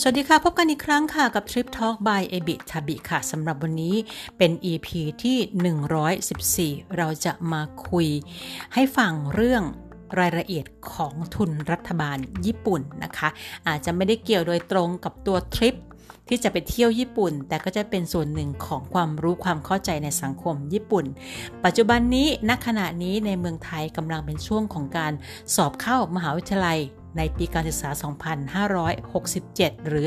สวัสดีค่ะ พบกันอีกครั้งค่ะ กับ Trip Talk by e b i t a b i ค่ะสำหรับวันนี้เป็น EP ที่ 114 เราจะมาคุยให้ฟังเรื่องรายละเอียดของทุนรัฐบาลญี่ปุ่นนะคะ อาจจะไม่ได้เกี่ยวโดยตรงกับตัวทริปที่จะไปเที่ยวญี่ปุ่น แต่ก็จะเป็นส่วนหนึ่งของความรู้ความเข้าใจในสังคมญี่ปุ่น ปัจจุบันนี้ณขณะนี้ในเมืองไทยกำลังเป็นช่วงของการสอบเข้ามหาวิทยาลัย ในปีการศึกษา 2567 หรือ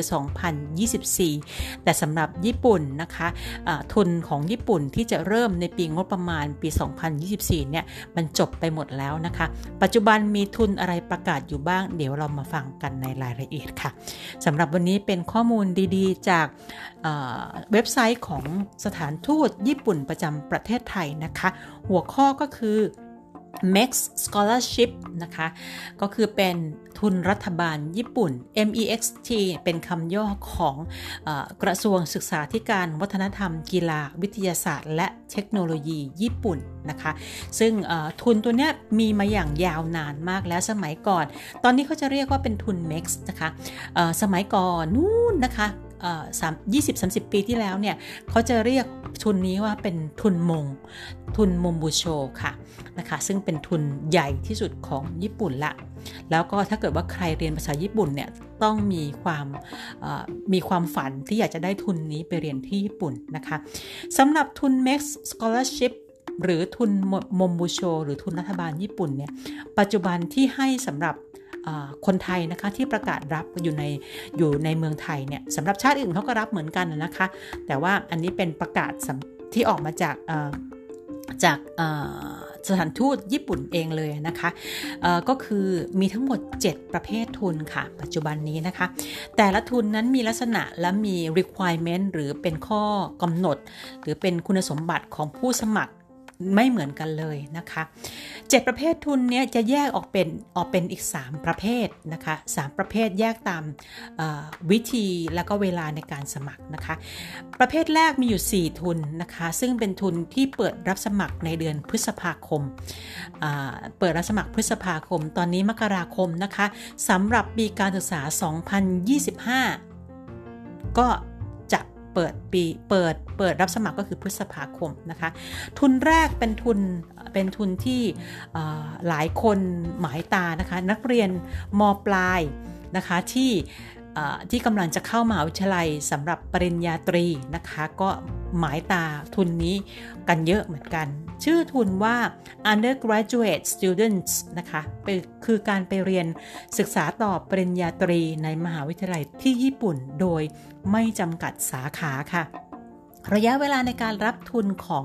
2024 แต่สำหรับญี่ปุ่นนะคะะทุนของญี่ปุ่นที่จะเริ่มในปีงบประมาณปี 2024 เนี่ย มันจบไปหมดแล้วนะคะ ปัจจุบันมีทุนอะไรประกาศอยู่บ้าง เดี๋ยวเรามาฟังกันในรายละเอียดค่ะสำหรับวันนี้เป็นข้อมูลดีๆ จากเว็บไซต์ของสถานทูตญี่ปุ่นประจำประเทศไทยนะคะ หัวข้อก็คือ MEX Scholarship นะคะ ก็คือเป็นทุนรัฐบาลญี่ปุ่น MEXT เป็นคำย่อของอกระทรวงศึกษาธิการวัฒนธรรม กีฬาวิทยาศาสตร์ และเทคโนโลยีญี่ปุ่นนะคะ ซึ่งทุนตัวนี้มีมาอย่างยาวนานมากแล้วสมัยก่อน ตอนนี้เขาจะเรียกว่าเป็นทุน MEX นะคะสมัยก่อนนู้นนะคะ 20-30ปีที่แล้วเนี่ยเขาจะเรียกทุนนี้ว่าเป็นทุนมง ทุนมมบูโชค่ะนะคะ ซึ่งเป็นทุนใหญ่ที่สุดของญี่ปุ่นละ แล้วก็ถ้าเกิดว่าใครเรียนภาษาญี่ปุ่นเนี่ยต้องมีความมีความฝันที่อยากจะได้ทุนนี้ไปเรียนที่ญี่ปุ่นนะคะสำหรับทุน Max Scholarship หรือทุนมมบูโช หรือทุนรัฐบาลญี่ปุ่นเนี่ยปัจจุบันที่ให้สำหรับ คนไทยนะคะที่ประกาศรับอยู่ในอยู่ในเมืองไทยเนี่ยสำหรับชาติอื่นเขาก็รับเหมือนกันนะคะ แต่ว่าอันนี้เป็นประกาศที่ออกมาจากจากสถานทูตญี่ปุ่นเองเลยนะคะก็คือมีทั้งหมด 7 ประเภททุนค่ะ ปัจจุบันนี้นะคะ แต่ละทุนนั้นมีลักษณะและมี requirement หรือเป็นข้อกำหนด หรือเป็นคุณสมบัติของผู้สมัคร ไม่เหมือนกันเลยนะคะ7ประเภททุนนี้จะแยกออกเป็นออกเป็นอีก 3 ประเภทนะคะ3ประเภทแยกตามวิธีแล้วก็เวลาในการสมัครนะคะ ประเภทแรกมีอยู่ 4 ทุนนะคะ ซึ่งเป็นทุนที่เปิดรับสมัครในเดือนพฤษภาคม เปิดรับสมัครพฤษภาคม ตอนนี้มกราคมนะคะสำหรับปีการศึกษา 2025 ก็ เปิดปีเปิดเปิดรับสมัครก็คือพฤษภาคมนะคะ ทุนแรกเป็นทุนเป็นทุนที่หลายคนหมายตานะคะ นักเรียนมปลายนะคะที่ ที่กำลังจะเข้ามหาวิทยาลัยสำหรับปริญญาตรีนะคะ ก็หมายตาทุนนี้กันเยอะเหมือนกัน ชื่อทุนว่า undergraduate students นะคะคือการไปเรียนศึกษาต่อปริญญาตรีในมหาวิทยาลัยที่ญี่ปุ่นโดยไม่จำกัดสาขาค่ะ ระยะเวลาในการรับทุนของ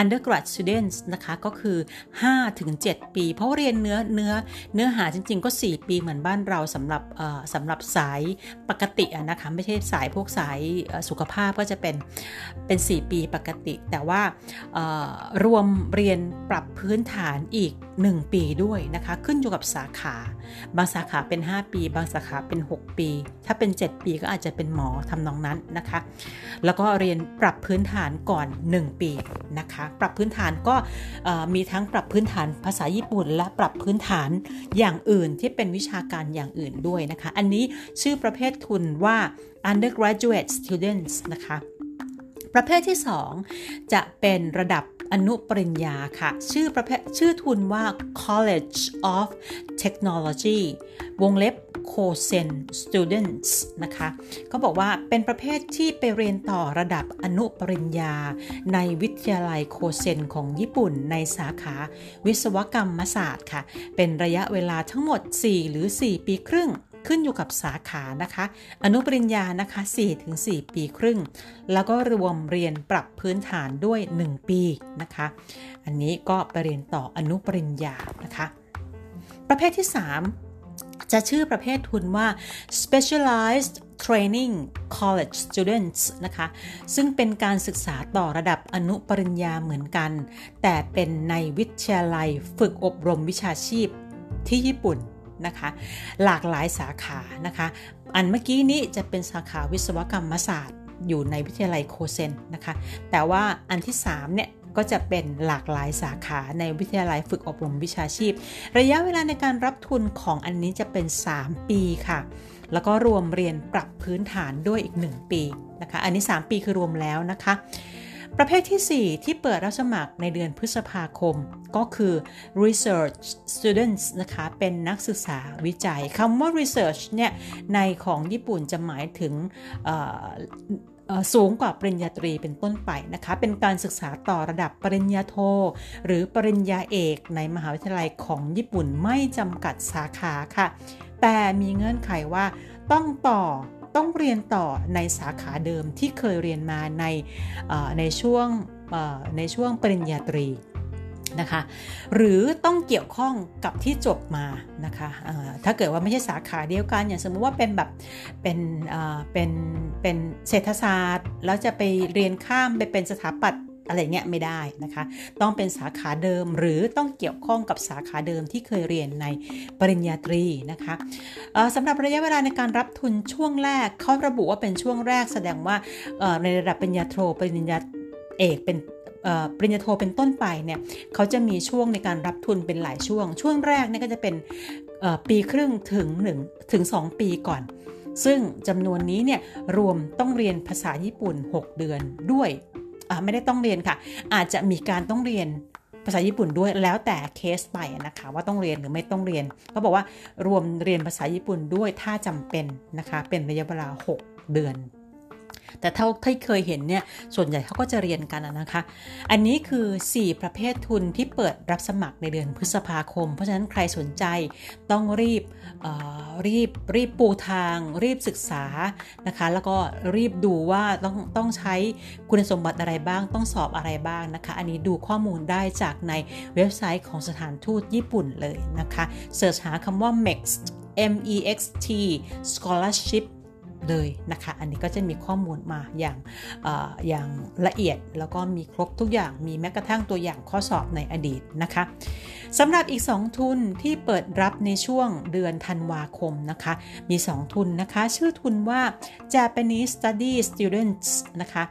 undergrad students นะคะ ก็คือ 5-7 ปี เพราะเรียนเนื้อเนื้อเนื้อหาจริง ๆ ก็ 4 ปีเหมือนบ้านเราสำหรับสำหรับสายปกตินะคะ ไม่ใช่สายพวกสายสุขภาพก็จะเป็นเป็น 4 ปีปกติ แต่ว่ารวมเรียนปรับพื้นฐานอีก 1 ปีด้วยนะคะ ขึ้นอยู่กับสาขา บางสาขาเป็น 5 ปี บางสาขาเป็น 6 ปี ถ้าเป็น 7 ปีก็อาจจะเป็นหมอทำนองนั้นนะคะ แล้วก็เรียนปรับพื้นฐานก่อน 1 ปีนะคะ ปรับพื้นฐานก็มีทั้งปรับพื้นฐานภาษาญี่ปุ่น และปรับพื้นฐานอย่างอื่นที่เป็นวิชาการอย่างอื่นด้วยนะคะ อันนี้ชื่อประเภททุนว่า undergraduate students นะคะ ประเภทที่ 2 จะเป็นระดับอนุปริญญาค่ะ ชื่อประเภทชื่อทุนว่า College of Technology วงเล็บ c o s e n Students นะคะเขาบอกว่าเป็นประเภทที่ไปเรียนต่อระดับอนุปริญญา ในวิทยาลัยโคเซนของญี่ปุ่นในสาขาวิศวกรรมศาสตร์ค่ะ เป็นระยะเวลาทั้งหมด 4 หรือ 4 ปีครึ่งขึ้นอยู่กับสาขานะคะ อนุปริญญานะคะ4-4 ปีครึ่ง แล้วก็รวมเรียนปรับพื้นฐานด้วย 1 ปีนะคะ อันนี้ก็ไปเรียนต่ออนุปริญญานะคะ ประเภทที่ 3 จะชื่อประเภททุนว่า specialized training college students นะคะ ซึ่งเป็นการศึกษาต่อระดับอนุปริญญาเหมือนกัน แต่เป็นในวิทยาลัยฝึกอบรมวิชาชีพที่ญี่ปุ่นนะคะ หลากหลายสาขานะคะ อันเมื่อกี้นี้จะเป็นสาขาวิศวกรรมศาสตร์อยู่ในวิทยาลัยโคเซนนะคะ แต่ว่าอันที่3เนี่ย ก็จะเป็นหลากหลายสาขาในวิทยาลัยฝึกอบรมวิชาชีพ ระยะเวลาในการรับทุนของอันนี้จะเป็น 3 ปีค่ะ แล้วก็รวมเรียนปรับพื้นฐานด้วยอีก 1 ปีนะคะ อันนี้ 3 ปีคือรวมแล้วนะคะ ประเภทที่ 4 ที่เปิดรับสมัครในเดือนพฤษภาคม ก็คือ research students นะคะ เป็นนักศึกษาวิจัยคำว่า research เนี่ย ในของญี่ปุ่นจะหมายถึง สูงกว่าปริญญาตรีเป็นต้นไปนะคะ เป็นการศึกษาต่อระดับปริญญาโท หรือปริญญาเอกในมหาวิทยาลัยของญี่ปุ่นไม่จำกัดสาขาค่ะ แต่มีเงื่อนไขว่าต้องต่อต้องเรียนต่อในสาขาเดิมที่เคยเรียนมาในในช่วงในช่วงปริญญาตรี นะคะ หรือต้องเกี่ยวข้องกับที่จบมานะคะถ้าเกิดว่าไม่ใช่สาขาเดียวกัน อย่างสมมุติว่าเป็นแบบเป็นเป็นเป็นเศรษฐศาสตร์ แล้วจะไปเรียนข้ามไปเป็นสถาปัตย์อะไรเงี้ยไม่ได้นะคะ ต้องเป็นสาขาเดิมหรือต้องเกี่ยวข้องกับสาขาเดิมที่เคยเรียนในปริญญาตรีนะคะสำหรับระยะเวลาในการรับทุนช่วงแรกเขาระบุว่าเป็นช่วงแรกแสดงว่าในระดับปริญญาโทปริญญาเอกเป็น ปริญญาโทเป็นต้นไปเนี่ยเขาจะมีช่วงในการรับทุนเป็นหลายช่วง ช่วงแรกเนี่ยก็จะเป็นปีครึ่งถึง1ถึง2 ปีก่อน ซึ่งจำนวนนี้เนี่ยรวมต้องเรียนภาษาญี่ปุ่น 6 เดือนด้วยไม่ได้ต้องเรียนค่ะ อาจจะมีการต้องเรียนภาษาญี่ปุ่นด้วยแล้วแต่เคสไปนะคะว่าต้องเรียนหรือไม่ต้องเรียนเขาบอกว่ารวมเรียนภาษาญี่ปุ่นด้วยถ้าจำเป็นนะคะเป็นระยะเวลา 6 เดือน แต่เท่าที่เคยเห็นเนี่ยส่วนใหญ่เขาก็จะเรียนกันนะคะ อันนี้คือ 4 ประเภททุนที่เปิดรับสมัครในเดือนพฤษภาคม เพราะฉะนั้นใครสนใจต้องรีบรีบรีบปูทาง รีบศึกษานะคะ แล้วก็รีบดูว่าต้องต้องใช้คุณสมบัติอะไรบ้างต้องสอบอะไรบ้างนะคะ อันนี้ดูข้อมูลได้จากในเว็บไซต์ของสถานทูตญี่ปุ่นเลยนะคะเสิร์ชหาคำว่า MEXT M E X T scholarship เลยนะคะอันนี้ก็จะมีข้อมูลมาอย่างอย่างละเอียดแล้วก็มีครบทุกอย่างมีแม้กระทั่งตัวอย่างข้อสอบในอดีตนะคะสำหรับอีก 2 ทุนที่เปิดรับในช่วงเดือนธันวาคมนะคะมี 2 ทุนนะคะ ชื่อทุนว่า Japanese Study Students นะคะ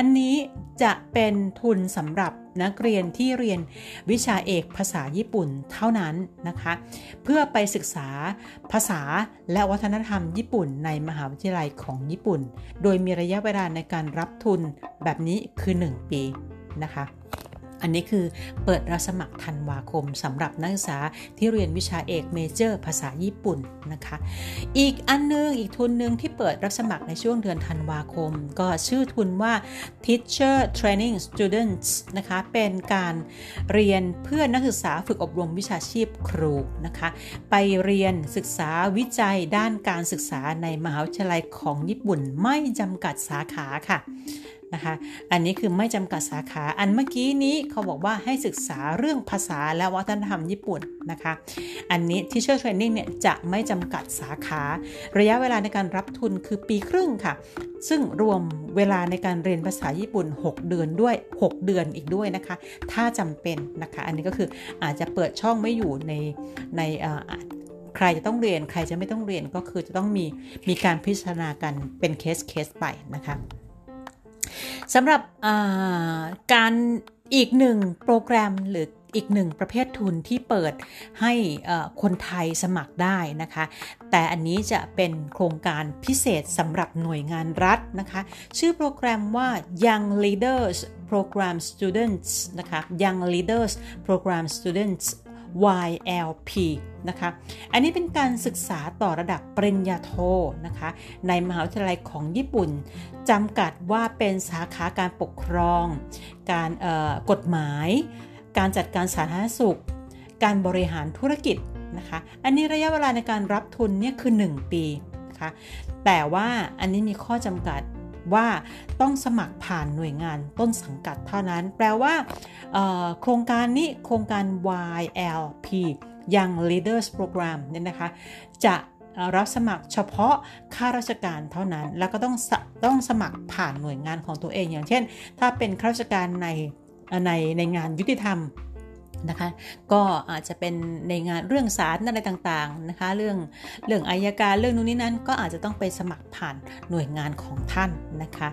อันนี้จะเป็นทุนสำหรับนักเรียนที่เรียนวิชาเอกภาษาญี่ปุ่นเท่านั้นนะคะ เพื่อไปศึกษาภาษาและวัฒนธรรมญี่ปุ่นในมหาวิทยาลัยของญี่ปุ่น โดยมีระยะเวลาในการรับทุนแบบนี้คือ 1 ปีนะคะ อันนี้คือเปิดรับสมัครธันวาคมสำหรับนักศึกษาที่เรียนวิชาเอกเมเจอร์ภาษาญี่ปุ่นนะคะ อีกอันนึง อีกทุนหนึ่งที่เปิดรับสมัครในช่วงเดือนธันวาคม ก็ชื่อทุนว่า Teacher Training Students นะคะ เป็นการเรียนเพื่อนักศึกษาฝึกอบรมวิชาชีพครูนะคะ ไปเรียนศึกษาวิจัยด้านการศึกษาในมหาวิทยาลัยของญี่ปุ่นไม่จำกัดสาขาค่ะ นะคะ อันนี้คือไม่จำกัดสาขา อันเมื่อกี้นี้เขาบอกว่าให้ศึกษาเรื่องภาษาและวัฒนธรรมญี่ปุ่นนะคะ อันนี้ Teacher Training เนี่ยจะไม่จำกัดสาขา ระยะเวลาในการรับทุนคือปีครึ่งค่ะ ซึ่งรวมเวลาในการเรียนภาษาญี่ปุ่น 6 เดือนด้วย 6 เดือนอีกด้วยนะคะ ถ้าจำเป็นนะคะ อันนี้ก็คืออาจจะเปิดช่องไม่อยู่ในในใครจะต้องเรียนใครจะไม่ต้องเรียนก็คือจะต้องมีมีการพิจารณากันเป็นเคสเคสไปนะคะ สำหรับการอีกหนึ่งโปรแกรมหรืออีกหนึ่งประเภททุนที่เปิดให้คนไทยสมัครได้นะคะ แต่อันนี้จะเป็นโครงการพิเศษสำหรับหน่วยงานรัฐนะคะ ชื่อโปรแกรมว่า Young Leaders Program Students นะคะ Young Leaders Program Students YLP นะคะ อันนี้เป็นการศึกษาต่อระดับปริญญาโทนะคะ ในมหาวิทยาลัยของญี่ปุ่นจำกัดว่าเป็นสาขาการปกครอง การกฎหมาย การจัดการสาธารณสุข การบริหารธุรกิจนะคะ อันนี้ระยะเวลาในการรับทุนเนี่ยคือ 1 ปีนะคะ แต่ว่าอันนี้มีข้อจำกัด ว่าต้องสมัครผ่านหน่วยงานต้นสังกัดเท่านั้น แปลว่าโครงการนี้โครงการ YLP Young Leaders Program เนี่ยนะคะ จะรับสมัครเฉพาะข้าราชการเท่านั้น แล้วก็ต้องต้องสมัครผ่านหน่วยงานของตัวเอง อย่างเช่น ถ้าเป็นข้าราชการในในในงานยุติธรรม นะคะก็อาจจะเป็นในงานเรื่องสารอะไรต่างๆนะคะเรื่องเรื่องอายการเรื่องนู้นนี้นั้นก็อาจจะต้องไปสมัครผ่านหน่วยงานของท่านนะคะ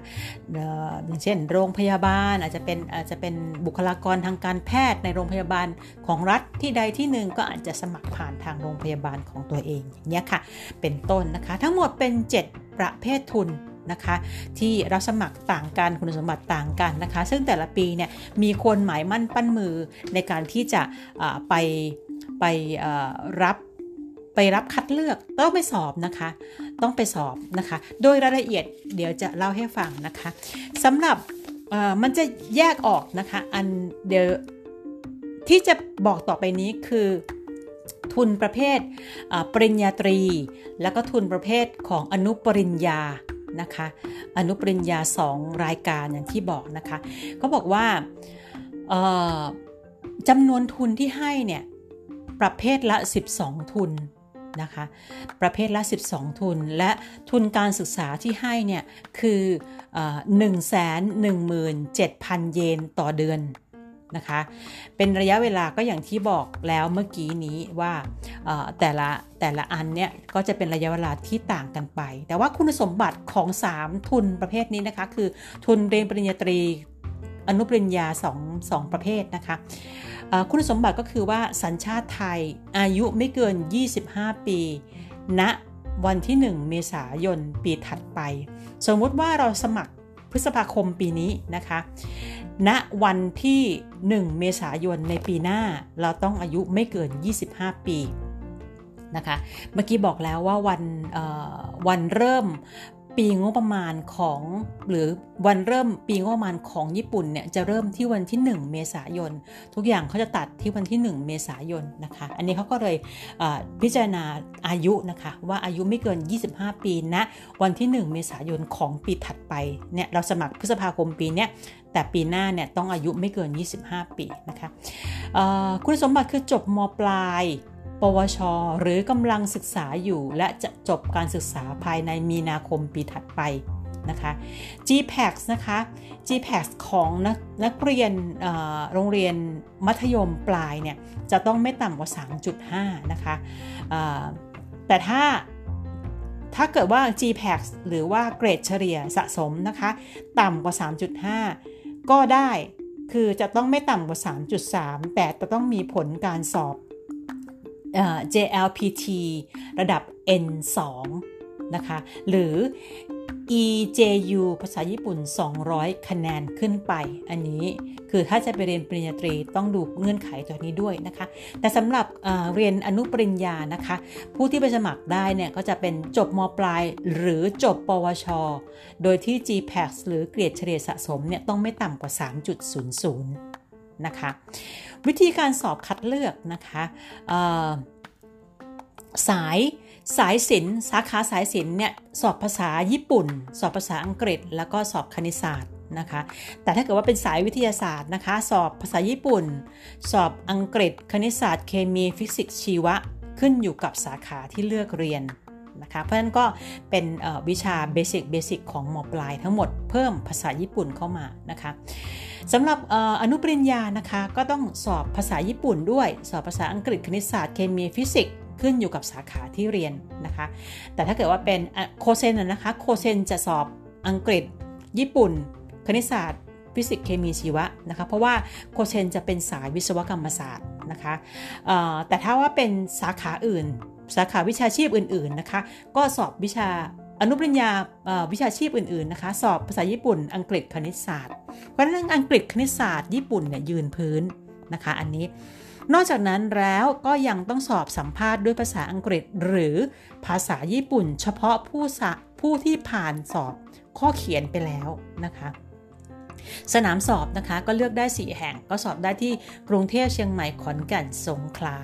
อย่างเช่น โรงพยาบาลอาจจะเป็นอาจจะเป็นบุคลากรทางการแพทย์ในโรงพยาบาลของรัฐที่ใดที่หนึ่งก็อาจจะสมัครผ่านทางโรงพยาบาลของตัวเองอย่างนี้ยค่ะเป็นต้นนะคะ ทั้งหมดเป็น 7 ประเภททุน นะคะ ที่รับสมัครต่างกันคุณสมบัติต่างกันนะคะ ซึ่งแต่ละปีเนี่ยมีคนหมายมั่นปั้นมือในการที่จะไปไปรับไปรับคัดเลือกต้องไปสอบนะคะ ต้องไปสอบนะคะ โดยรายละเอียดเดี๋ยวจะเล่าให้ฟังนะคะสำหรับมันจะแยกออกนะคะอันเดี๋ยวที่จะบอกต่อไปนี้คือทุนประเภทปริญญาตรี แล้วก็ทุนประเภทของอนุปริญญา นะคะ อนุปริญญา 2 รายการอย่างที่บอกนะคะเขาบอกว่าจำนวนทุนที่ให้เนี่ยประเภทละ 12 ทุนนะคะ ประเภทละ 12 ทุน และทุนการศึกษาที่ให้เนี่ยคือ1 1 7 0 0 0 เยนต่อเดือน นะคะ เป็นระยะเวลาก็อย่างที่บอกแล้วเมื่อกี้นี้ว่าแต่ละแต่ละอันเนี่ยก็จะเป็นระยะเวลาที่ต่างกันไป แต่ว่าคุณสมบัติของ 3 ทุนประเภทนี้นะคะ คือทุนเรียนปริญญาตรีอนุปริญญา2 2ประเภทนะคะคุณสมบัติก็คือว่าสัญชาติไทยอายุไม่เกิน 25 ปีณวันที่ 1 เมษายนปีถัดไป สมมุติว่าเราสมัครพฤษภาคมปีนี้นะคะ ณวันที่ 1 เมษายนในปีหน้า เราต้องอายุไม่เกิน 25 ปีนะคะ เมื่อกี้บอกแล้วว่าวันวันเริ่ม ปีงบประมาณของหรือวันเริ่มปีงบประมาณของญี่ปุ่นเนี่ยจะเริ่มที่วันที่ 1 เมษายน ทุกอย่างเขาจะตัดที่วันที่ 1 เมษายนนะคะ อันนี้เขาก็เลยพิจารณาอายุนะคะว่าอายุไม่เกิน 25 ปีนะวันที่ 1 เมษายนของปีถัดไปเนี่ยเราสมัครพฤษภาคมปีเนี้ยแต่ปีหน้าเนี่ยต้องอายุไม่เกิน 25 ปีนะคะคุณสมบัติคือจบมปลาย ปวช หรือกำลังศึกษาอยู่ และจะจบการศึกษาภายในมีนาคมปีถัดไปนะคะ GPAX นะคะ GPAX ของนักนักเรียนโรงเรียนมัธยมปลายเนี่ยจะต้องไม่ต่ำกว่า 3.5 นะคะแต่ถ้าถ้าเกิดว่า GPAX หรือว่าเกรดเฉลี่ยสะสมนะคะ ต่ำกว่า 3.5 ก็ได้คือจะต้องไม่ต่ำกว่า 3.3 แต่จะต้องมีผลการสอบ JLPT ระดับ N2 นะคะ หรือ EJU ภาษาญี่ปุ่น 200 คะแนนขึ้นไป อันนี้คือถ้าจะไปเรียนปริญญาตรีต้องดูเงื่อนไขตัวนี้ด้วยนะคะ แต่สำหรับเเรียนอนุปริญญานะคะ ผู้ที่ไปสมัครได้เนี่ยก็จะเป็นจบมปลายหรือจบปวช โดยที่ GPAX หรือเกรดเฉลี่ยสะสมเนี่ยต้องไม่ต่ำกว่า 3.00 นะคะ วิธีการสอบคัดเลือกนะคะสายสายศิลป์สาขาสายศิลป์เนี่ยสอบภาษาญี่ปุ่น สอบภาษาอังกฤษ แล้วก็สอบคณิตศาสตร์นะคะ แต่ถ้าเกิดว่าเป็นสายวิทยาศาสตร์นะคะ สอบภาษาญี่ปุ่น สอบอังกฤษ คณิตศาสตร์เคมีฟิสิกส์ชีวะขึ้นอยู่กับสาขาที่เลือกเรียนนะคะเพราะฉะนั้นก็เป็นวิชาเบสิกเบสิกของม.ปลายทั้งหมดเพิ่มภาษาญี่ปุ่นเข้ามานะคะ สำหรับอนุปริญญานะคะก็ต้องสอบภาษาญี่ปุ่นด้วย สอบภาษาอังกฤษคณิตศาสตร์เคมีฟิสิกส์ขึ้นอยู่กับสาขาที่เรียนนะคะ แต่ถ้าเกิดว่าเป็นโคเซนนะคะโคเซนจะสอบอังกฤษ ญี่ปุ่น คณิตศาสตร์ ฟิสิกส์เคมีชีวะนะคะเพราะว่าโคเซนจะเป็นสายวิศวกรรมศาสตร์นะคะแต่ถ้าว่าเป็นสาขาอื่น สาขาวิชาชีพอื่นๆนะคะก็สอบวิชาอนุปริญญาวิชาชีพอื่นๆนะคะสอบภาษาญี่ปุ่น อังกฤษคณิตศาสตร์ เพราะฉะนั้นอังกฤษคณิตศาสตร์ญี่ปุ่นเนี่ยยืนพื้นนะคะ อันนี้ นอกจากนั้นแล้วก็ยังต้องสอบสัมภาษณ์ด้วยภาษาอังกฤษหรือภาษาญี่ปุ่น เฉพาะผู้ผู้ที่ผ่านสอบข้อเขียนไปแล้วนะคะสนามสอบนะคะก็เลือกได้ 4 แห่งก็สอบได้ที่กรุงเทพเชียงใหม่ขอนแก่นสงขลา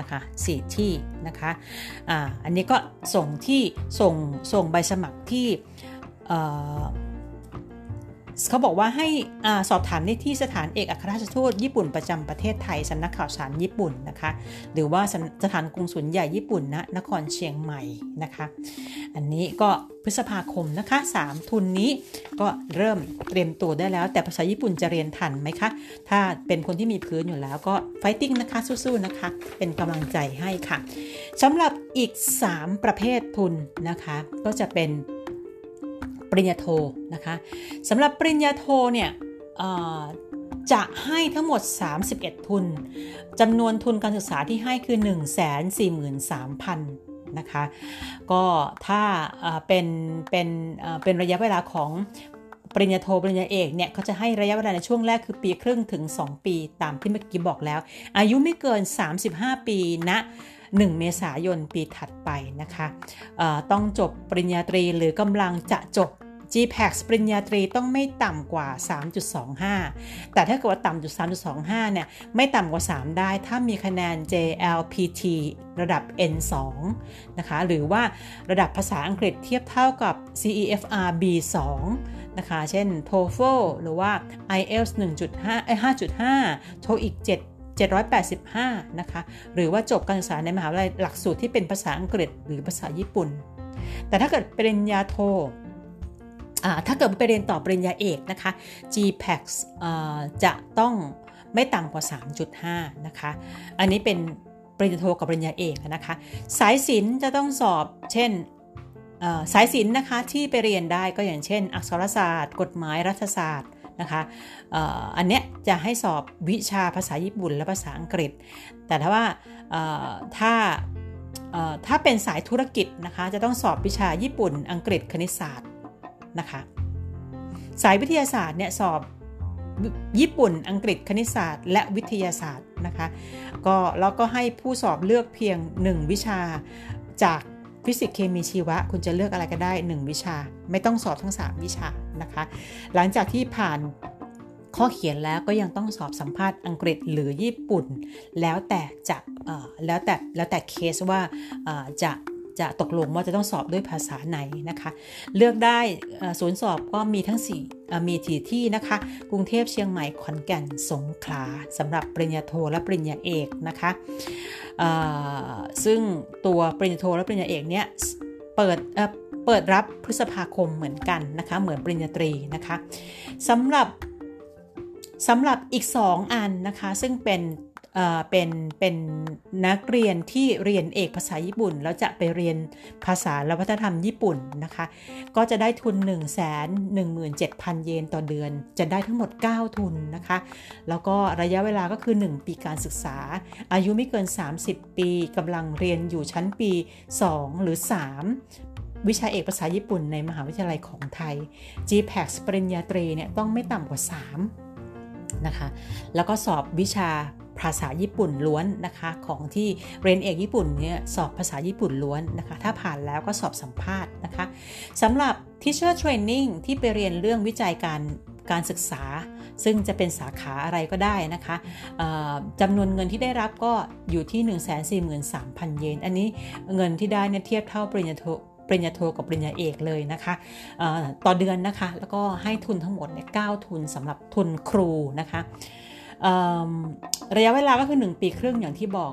นะคะสี่ที่นะคะอ่าอันนี้ก็ส่งที่ส่งส่งใบสมัครที่ เขาบอกว่าให้อสอบถามได้ที่สถานเอกอัครราชทูตญี่ปุ่นประจำประเทศไทยสำนักข่าวสารญี่ปุ่นนะคะ หรือว่าสถานกงสุลใหญ่ญี่ปุ่นณนะนครเชียงใหม่นะคะ อันนี้ก็พฤษภาคมนะคะ 3 ทุนนี้ก็เริ่มเตรียมตัวได้แล้ว แต่ภาษาญี่ปุ่นจะเรียนทันไหมคะ ถ้าเป็นคนที่มีพื้นอยู่แล้วก็ไฟติ้งนะคะสู้ๆนะคะ เป็นกำลังใจให้ค่ะสำหรับอีก 3 ประเภททุนนะคะ ก็จะเป็น ปริญญาโทนะคะสำหรับปริญญาโทเนี่ยจะให้ทั้งหมด 31 ทุนจำนวนทุนการศึกษาที่ให้คือ 143,000นะคะก็ถ้าเป็นเป็นเป็นระยะเวลาของปริญญาโทปริญญาเอกเนี่ยเขาจะให้ระยะเวลาในช่วงแรกคือปีครึ่งถึง 2 ปีตามที่เมื่อกี้บอกแล้ว อายุไม่เกิน 35 ปีณนะ 1 เมษายนปีถัดไปนะคะต้องจบปริญญาตรีหรือกำลังจะจบ GPAX ปริญญาตรีต้องไม่ต่ำกว่า 3.25 แต่ถ้าเกิดว่าต่ำจุด3.25 เนี่ย ไม่ต่ำกว่า 3 ได้ ถ้ามีคะแนน JLPT ระดับ N2 นะคะ หรือว่าระดับภาษาอังกฤษเทียบเท่ากับ CEFR B2 นะคะ เช่น TOEFL หรือว่า IELTS 1.5 5.5 TOEIC 7 785 นะคะ หรือว่าจบการศึกษาในมหาวิทยาลัยหลักสูตรที่เป็นภาษาอังกฤษหรือภาษาญี่ปุ่น แต่ถ้าเกิดปริญญาโทถ้าเกิดไปเรียนต่อปริญญาเอกนะคะ GPAX จะต้องไม่ต่ำกว่า 3.5 นะคะ อันนี้เป็นปริญญาโทกับปริญญาเอกนะคะ สายศิลป์จะต้องสอบเช่นสายศิลป์นะคะที่ไปเรียนได้ก็อย่างเช่น อักษรศาสตร์ กฎหมายรัฐศาสตร์ นะคะอันเนี้ยจะให้สอบวิชาภาษาญี่ปุ่นและภาษาอังกฤษ แต่ถ้าว่าถ้าถ้าเป็นสายธุรกิจนะคะจะต้องสอบวิชาญี่ปุ่น อังกฤษคณิตศาสตร์นะคะสายวิทยาศาสตร์เนี่ยสอบญี่ปุ่น อังกฤษคณิตศาสตร์ และวิทยาศาสตร์นะคะก็แล้วก็ให้ผู้สอบเลือกเพียง 1 วิชาจาก ฟิสิกส์เคมีชีวะ คุณจะเลือกอะไรก็ได้ 1 วิชา ไม่ต้องสอบทั้ง 3 วิชานะคะ หลังจากที่ผ่านข้อเขียนแล้วก็ยังต้องสอบสัมภาษณ์อังกฤษหรือญี่ปุ่น แล้วแต่จะแล้วแต่แล้วแต่เคสว่าจะ จะตกลงว่าจะต้องสอบด้วยภาษาไหนนะคะ เลือกได้ศูนย์สอบก็มีทั้ง4มีที่ที่นะคะ กรุงเทพเชียงใหม่ขอนแก่นสงขลาสำหรับปริญญาโทและปริญญาเอกนะคะซึ่งตัวปริญญาโทและปริญญาเอกเนี้ยเปิดเปิดรับพฤษภาคมเหมือนกันนะคะ เหมือนปริญญาตรีนะคะสำหรับสำหรับอีก 2 อันนะคะ ซึ่งเป็น เป็นเป็นนักเรียนที่เรียนเอกภาษาญี่ปุ่น แล้วจะไปเรียนภาษาและวัฒนธรรมญี่ปุ่นนะคะ ก็จะได้ทุน 1 1 7 0 0 0 เยนต่อเดือน จะได้ทั้งหมด 9 ทุนนะคะ แล้วก็ระยะเวลาก็คือ 1 ปีการศึกษา อายุไม่เกิน 30 ปีกำลังเรียนอยู่ชั้นปี 2 หรือ 3วิชาเอกภาษาญี่ปุ่นในมหาวิทยาลัยของไทย GPAX ปริญญาตรีเนี่ยต้องไม่ต่ำกว่า 3 นะคะ แล้วก็สอบวิชา ภาษาญี่ปุ่นล้วนนะคะของที่เรียนเอกญี่ปุ่นเนี่ยสอบภาษาญี่ปุ่นล้วนนะคะถ้าผ่านแล้วก็สอบสัมภาษณ์นะคะสำหรับ Teacher Training ที่ไปเรียนเรื่องวิจัยการการศึกษา ซึ่งจะเป็นสาขาอะไรก็ได้นะคะจำนวนเงินที่ได้รับก็อยู่ที่ 143,000 เยน อันนี้เงินที่ได้เนี่ยเทียบเท่าปริญญาโทปริญญาโทกับปริญญาเอกเลยนะคะต่อเดือนนะคะ แล้วก็ให้ทุนทั้งหมดเนี่ย9ทุนสำหรับทุนครูนะคะ ระยะเวลาก็คือ 1 ปีครึ่งอย่างที่บอก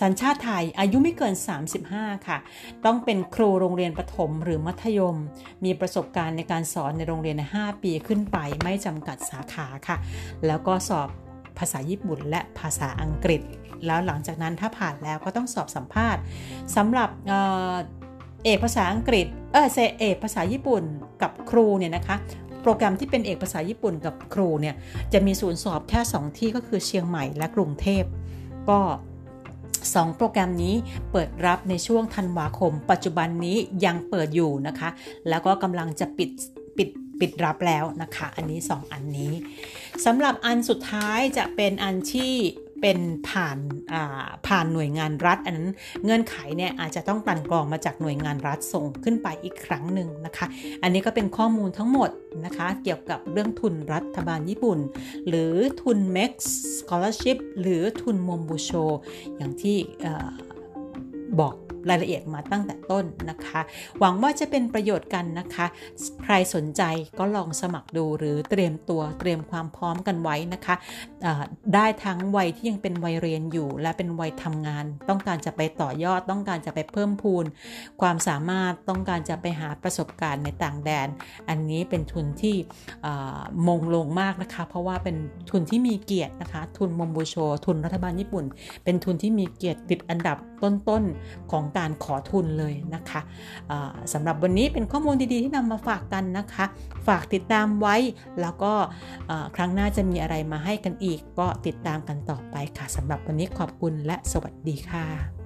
สัญชาติไทยอายุไม่เกิน 35 ค่ะ ต้องเป็นครูโรงเรียนประถมหรือมัธยม มีประสบการณ์ในการสอนในโรงเรียน 5 ปีขึ้นไปไม่จำกัดสาขาค่ะ แล้วก็สอบภาษาญี่ปุ่นและภาษาอังกฤษ แล้วหลังจากนั้นถ้าผ่านแล้วก็ต้องสอบสัมภาษณ์สำหรับเอกภาษาอังกฤษ เออเอกภาษาญี่ปุ่นกับครูเนี่ยนะคะ โปรแกรมที่เป็นเอกภาษาญี่ปุ่นกับครูเนี่ยจะมีศูนย์สอบแค่ 2 ที่ก็คือเชียงใหม่และกรุงเทพก็2 โปรแกรมนี้เปิดรับในช่วงธันวาคม ปัจจุบันนี้ยังเปิดอยู่นะคะ แล้วก็กำลังจะปิดปิดปิดรับแล้วนะคะ อันนี้ 2 อันนี้สำหรับอันสุดท้ายจะเป็นอันที่ เป็นผ่านผ่านหน่วยงานรัฐ อันนั้นเงื่อนไขเนี่ยอาจจะต้องกลั่นกรองมาจากหน่วยงานรัฐส่งขึ้นไปอีกครั้งหนึ่งนะคะ อันนี้ก็เป็นข้อมูลทั้งหมดนะคะเกี่ยวกับเรื่องทุนรัฐบาลญี่ปุ่น หรือทุน MEX Scholarship หรือทุนมมบูโช อย่างที่บอกรายละเอียดมาตั้งแต่ต้นนะคะ หวังว่าจะเป็นประโยชน์กันนะคะ ใครสนใจก็ลองสมัครดูหรือเตรียมตัวเตรียมความพร้อมกันไว้นะคะได้ทั้งวัยที่ยังเป็นวัยเรียนอยู่ และเป็นวัยทำงาน ต้องการจะไปต่อยอด ต้องการจะไปเพิ่มพูน ความสามารถต้องการจะไปหาประสบการณ์ในต่างแดน อันนี้เป็นทุนที่มงลงมากนะคะ เพราะว่าเป็นทุนที่มีเกียรตินะคะ ทุนมมบูโช ทุนรัฐบาลญี่ปุ่น เป็นทุนที่มีเกียรติติดอันดับต้นๆของการขอทุนเลยนะคะสำหรับวันนี้เป็นข้อมูลดีๆที่นำมาฝากกันนะคะ ฝากติดตามไว้แล้วก็ครั้งหน้าจะมีอะไรมาให้กันอีกก็ติดตามกันต่อไปค่ะสำหรับวันนี้ขอบคุณและสวัสดีค่ะ